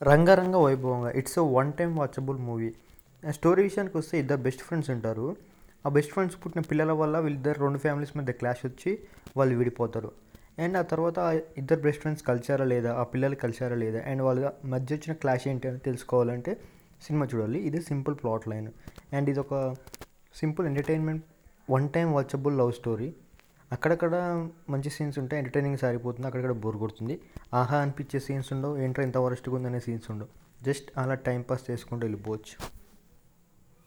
Rangaranga Vaibhavanga it's one time watchable movie story విషయానికి వస్తే ఇద్దరు బెస్ట్ ఫ్రెండ్స్ ఉంటారు. ఆ బెస్ట్ ఫ్రెండ్స్ పుట్టిన పిల్లల వల్ల వీళ్ళిద్దరు రెండు ఫ్యామిలీస్ మధ్య క్లాష్ వచ్చి వాళ్ళు విడిపోతారు. అండ్ ఆ తర్వాత ఇద్దరు బెస్ట్ ఫ్రెండ్స్ కలిసారా లేదా ఆ పిల్లలు కలిసారా లేదా అండ్ వాళ్ళ మధ్య వచ్చిన క్లాష్ ఏంటి అని తెలుసుకోవాలంటే సినిమా చూడాలి. ఇది సింపుల్ ప్లాట్ లైన్ అండ్ ఇది ఒక simple entertainment one time watchable love story అక్కడక్కడ మంచి సీన్స్ ఉంటాయి ఎంటర్టైనింగ్ సారిపోతుంది అక్కడక్కడ బోర్ కొడుతుంది. ఆహా అనిపించే సీన్స్ ఉండవు ఏంట్రా ఇంత వరస్ట్గా ఉందనే సీన్స్ ఉండవు. జస్ట్ అలా టైం పాస్ చేసుకుంటూ వెళ్ళిపోవచ్చు.